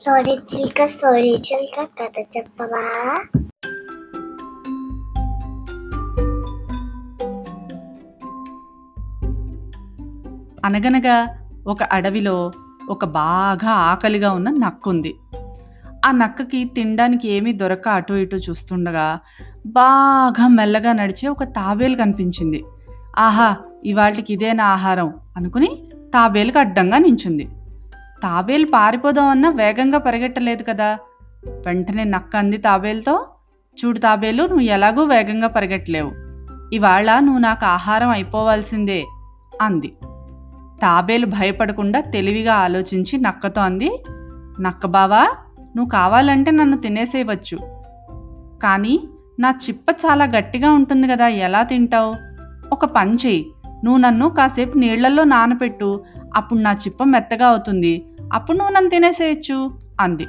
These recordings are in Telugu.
స్టోరీ చీక స్టోరీ చీక కథ చెప్పవా? అనగనగా ఒక అడవిలో ఒక బాగా ఆకలిగా ఉన్న నక్క ఉంది ఆ నక్కకి తినడానికి ఏమీ దొరక అటు ఇటు చూస్తుండగా బాగా మెల్లగా నడిచే ఒక తాబేలు కనిపించింది. ఆహా ఇవాళకి ఇదేనా ఆహారం? అనుకుని తాబేలుకి అడ్డంగా నించుంది. తాబేలు పారిపోదామన్నా వేగంగా పరిగెట్టలేదు కదా. వెంటనే నక్క అంది తాబేలుతో చూడు తాబేలు నువ్వు ఎలాగూ వేగంగా పరిగెట్టలేవు. ఇవాళ నువ్వు నాకు ఆహారం అయిపోవాల్సిందే అంది. తాబేలు భయపడకుండా తెలివిగా ఆలోచించి నక్కతో అంది నక్క బావా నువ్వు కావాలంటే నన్ను తినేసేయవచ్చు. కానీ నా చిప్ప చాలా గట్టిగా ఉంటుంది కదా ఎలా తింటావు? ఒక పని చెయ్యి. నువ్వు నన్ను కాసేపు నీళ్ళలో నానపెట్టు. అప్పుడు నా చిప్ప మెత్తగా అవుతుంది. అప్పుడు నువ్వు నన్ను తినేసేయచ్చు అంది.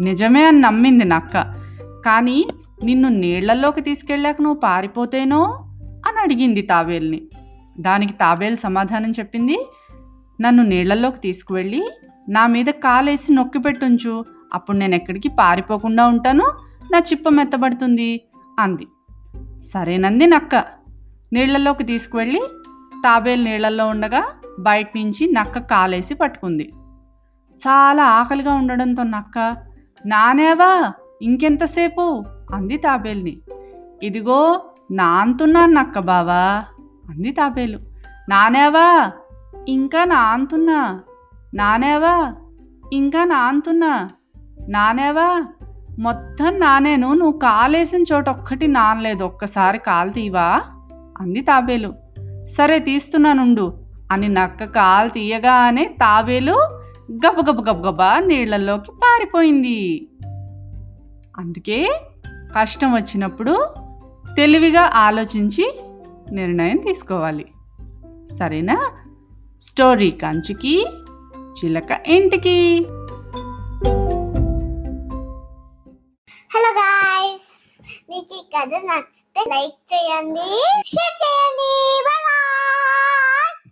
నిజమే అని నమ్మింది నక్క కానీ నిన్ను నీళ్ళలోకి తీసుకెళ్ళాక నువ్వు పారిపోతేనో అని అడిగింది తాబేల్ని దానికి తాబేలు సమాధానం చెప్పింది నన్ను నీళ్ళలోకి తీసుకువెళ్ళి నా మీద కాలేసి నొక్కి పెట్టుంచు అప్పుడు నేను ఎక్కడికి పారిపోకుండా ఉంటాను నా చిప్ప మెత్తబడుతుంది అంది. సరేనంది నక్క నీళ్ళలోకి తీసుకువెళ్ళి తాబేలు నీళ్ళలో ఉండగా బయట నుంచి నక్క కాలేసి పట్టుకుంది. చాలా ఆకలిగా ఉండడంతో నక్క నానేవా ఇంకెంతసేపు? అంది తాబేల్ని. ఇదిగో నాంతున్నాను నక్క బావా అంది తాబేలు. నానేవా ఇంకా నాంతున్నా నానేవా ఇంకా నాంతున్నా నానేవా మొత్తం నానేను నువ్వు కాలేసిన చోట ఒక్కటి నానలేదు ఒక్కసారి కాలు తీవా? అంది తాబేలు. సరే తీస్తున్నానుండు అని నక్క కాలు తీయగానే తాబేలు గబగబ గబగబా నీళ్ళలోకి పారిపోయింది. అందుకే కష్టం వచ్చినప్పుడు తెలివిగా ఆలోచించి నిర్ణయం తీసుకోవాలి. సరేనా? స్టోరీ కంచుకి చిలక ఇంటికి. హలో గాయ్స్ మీకు ఈ కథ నచ్చితే లైక్ చేయండి షేర్ చేయండి. బాయ్.